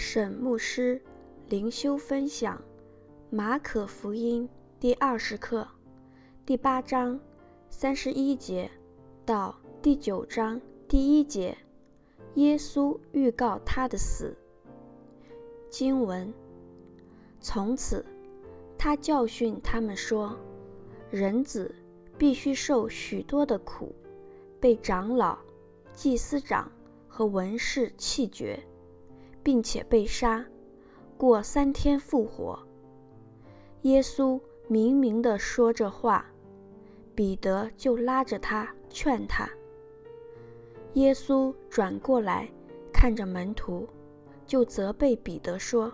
沈牧师灵修分享《马可福音》第二十课第八章三十一节到第九章第一节，耶稣预告他的死。经文：从此，他教训他们说，人子必须受许多的苦，被长老、祭司长和文士弃绝。并且被杀，过三天复活。耶稣明明地说着话，彼得就拉着他劝他。耶稣转过来看着门徒，就责备彼得说：“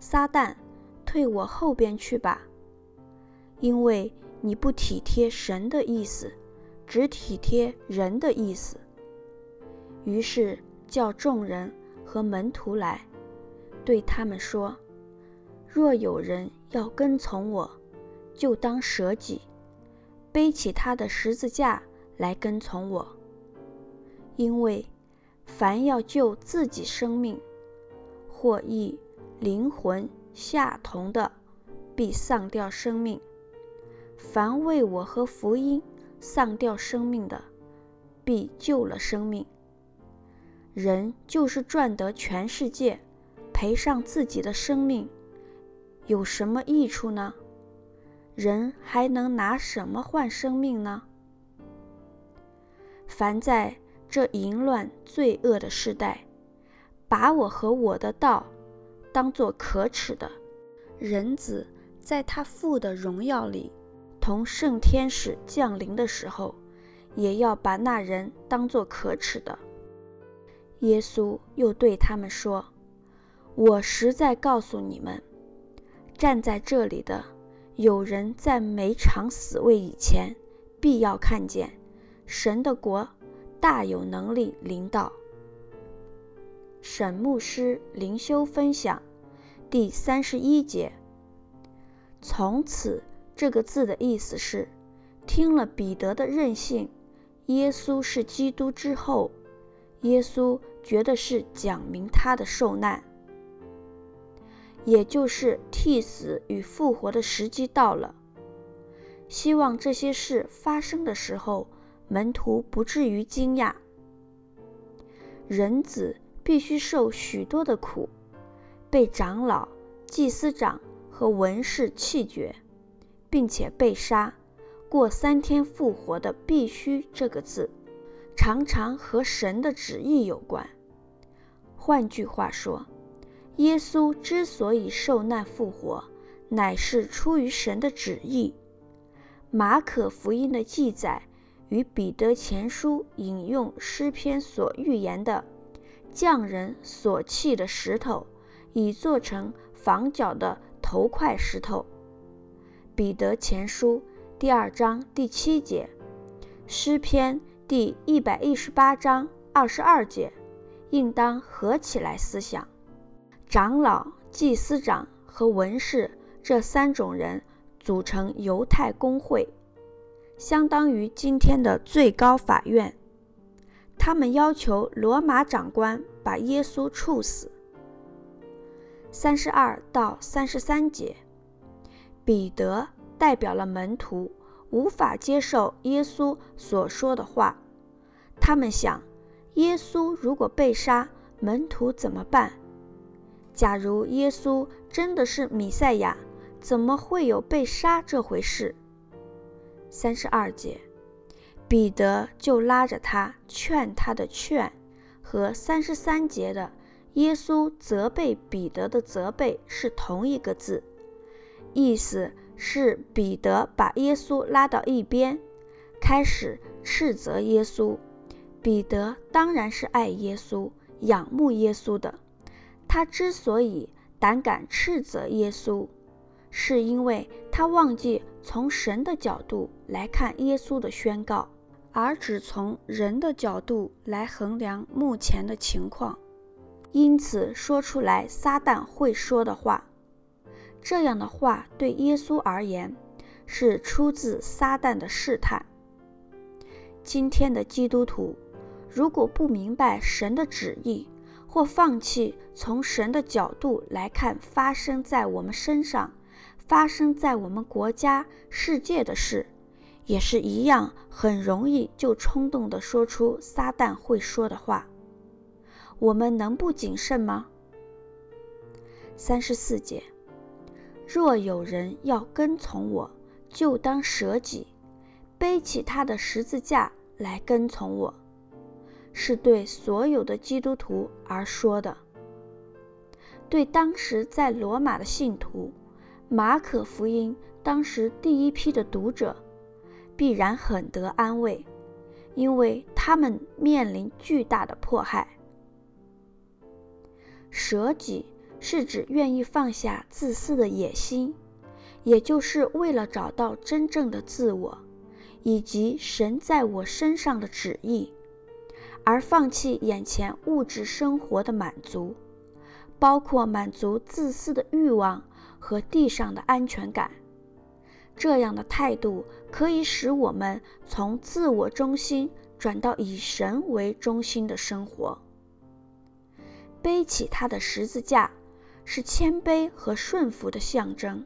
撒旦，退我后边去吧，因为你不体贴神的意思，只体贴人的意思。”于是叫众人。和门徒来，对他们说：“若有人要跟从我，就当舍己，背起他的十字架来跟从我。因为凡要救自己生命，或益灵魂下同的，必丧掉生命；凡为我和福音丧掉生命的，必救了生命。”人就是赚得全世界，赔上自己的生命，有什么益处呢？人还能拿什么换生命呢？凡在这淫乱罪恶的时代，把我和我的道当作可耻的，人子在他父的荣耀里，同圣天使降临的时候，也要把那人当作可耻的。耶稣又对他们说：“我实在告诉你们，站在这里的有人在没尝死味以前，必要看见神的国大有能力临到。”沈牧师灵修分享第三十一节。从此这个字的意思是：听了彼得的任性，耶稣是基督之后。耶稣觉得是讲明他的受难，也就是替死与复活的时机到了。希望这些事发生的时候，门徒不至于惊讶。人子必须受许多的苦，被长老、祭司长和文士弃绝，并且被杀，过三天复活的“必须”这个字。常常和神的旨意有关。换句话说，耶稣之所以受难复活，乃是出于神的旨意。马可福音的记载与彼得前书引用诗篇所预言的“匠人所弃的石头，已做成房角的头块石头”。彼得前书第二章第七节，诗篇。第一百一十八章二十二节，应当合起来思想。长老、祭司长和文士这三种人组成犹太公会，相当于今天的最高法院。他们要求罗马长官把耶稣处死。三十二到三十三节，彼得代表了门徒。无法接受耶稣所说的话，他们想：耶稣如果被杀，门徒怎么办？假如耶稣真的是弥赛亚，怎么会有被杀这回事？三十二节，彼得就拉着他劝他的劝，和三十三节的耶稣责备彼得的责备是同一个字，意思。是彼得把耶稣拉到一边，开始斥责耶稣。彼得当然是爱耶稣、仰慕耶稣的。他之所以胆敢斥责耶稣，是因为他忘记从神的角度来看耶稣的宣告，而只从人的角度来衡量目前的情况，因此说出来撒旦会说的话。这样的话对耶稣而言是出自撒旦的试探。今天的基督徒如果不明白神的旨意，或放弃从神的角度来看发生在我们身上、发生在我们国家、世界的事，也是一样，很容易就冲动地说出撒旦会说的话。我们能不谨慎吗？三十四节，若有人要跟从我，就当舍己，背起他的十字架来跟从我。是对所有的基督徒而说的。对当时在罗马的信徒，马可福音当时第一批的读者，必然很得安慰，因为他们面临巨大的迫害。舍己是指愿意放下自私的野心，也就是为了找到真正的自我，以及神在我身上的旨意。而放弃眼前物质生活的满足，包括满足自私的欲望和地上的安全感。这样的态度可以使我们从自我中心转到以神为中心的生活。背起他的十字架是谦卑和顺服的象征。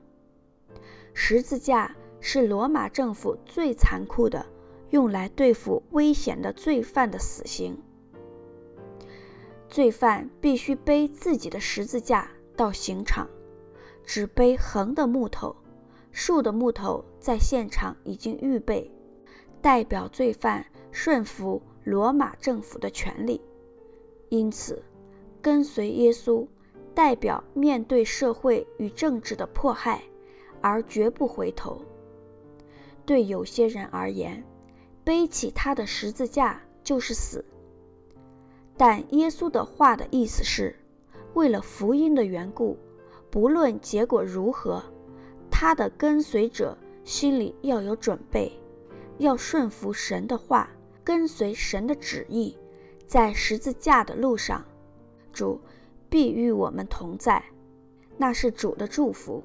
十字架是罗马政府最残酷的。用来对付危险的罪犯的死刑，罪犯必须背自己的十字架到刑场，只背横的木头，竖的木头在现场已经预备，代表罪犯顺服罗马政府的权利。因此，跟随耶稣代表面对社会与政治的迫害而绝不回头。对有些人而言，背起他的十字架就是死，但耶稣的话的意思是，为了福音的缘故，不论结果如何，他的跟随者心里要有准备，要顺服神的话，跟随神的旨意，在十字架的路上，主必与我们同在，那是主的祝福。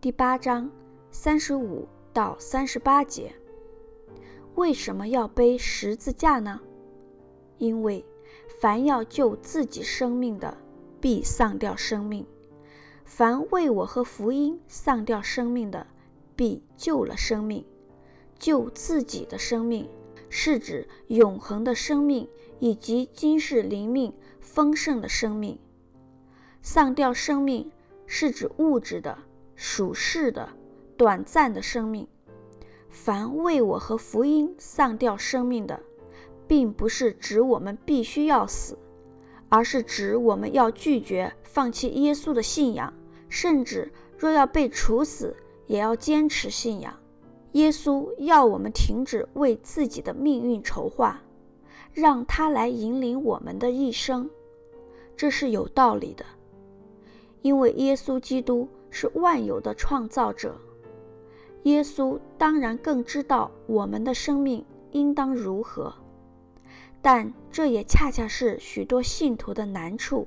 第八章三十五到三十八节。为什么要背十字架呢？因为凡要救自己生命的，必丧掉生命；凡为我和福音丧掉生命的，必救了生命。救自己的生命，是指永恒的生命以及今世灵命丰盛的生命；丧掉生命，是指物质的、属世的、短暂的生命。凡为我和福音丧掉生命的，并不是指我们必须要死，而是指我们要拒绝放弃耶稣的信仰，甚至若要被处死，也要坚持信仰。耶稣要我们停止为自己的命运筹划，让他来引领我们的一生。这是有道理的，因为耶稣基督是万有的创造者。耶稣当然更知道我们的生命应当如何，但这也恰恰是许多信徒的难处，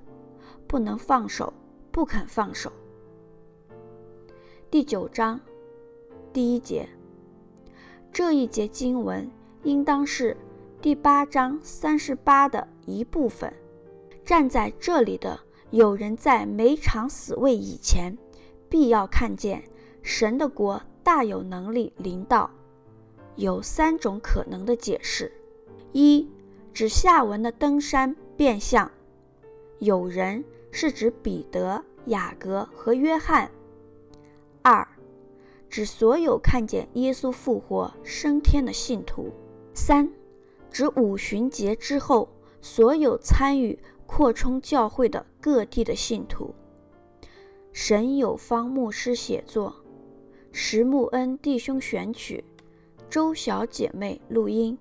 不能放手，不肯放手。第九章第一节，这一节经文应当是第八章三十八的一部分。站在这里的有人在每场死位以前，必要看见神的国。大有能力临到，有三种可能的解释：一，指下文的登山变相，有人是指彼得、雅各和约翰；二，指所有看见耶稣复活升天的信徒；三，指五旬节之后所有参与扩充教会的各地的信徒。神有方牧师写作。石木恩弟兄选曲，周小姐妹录音。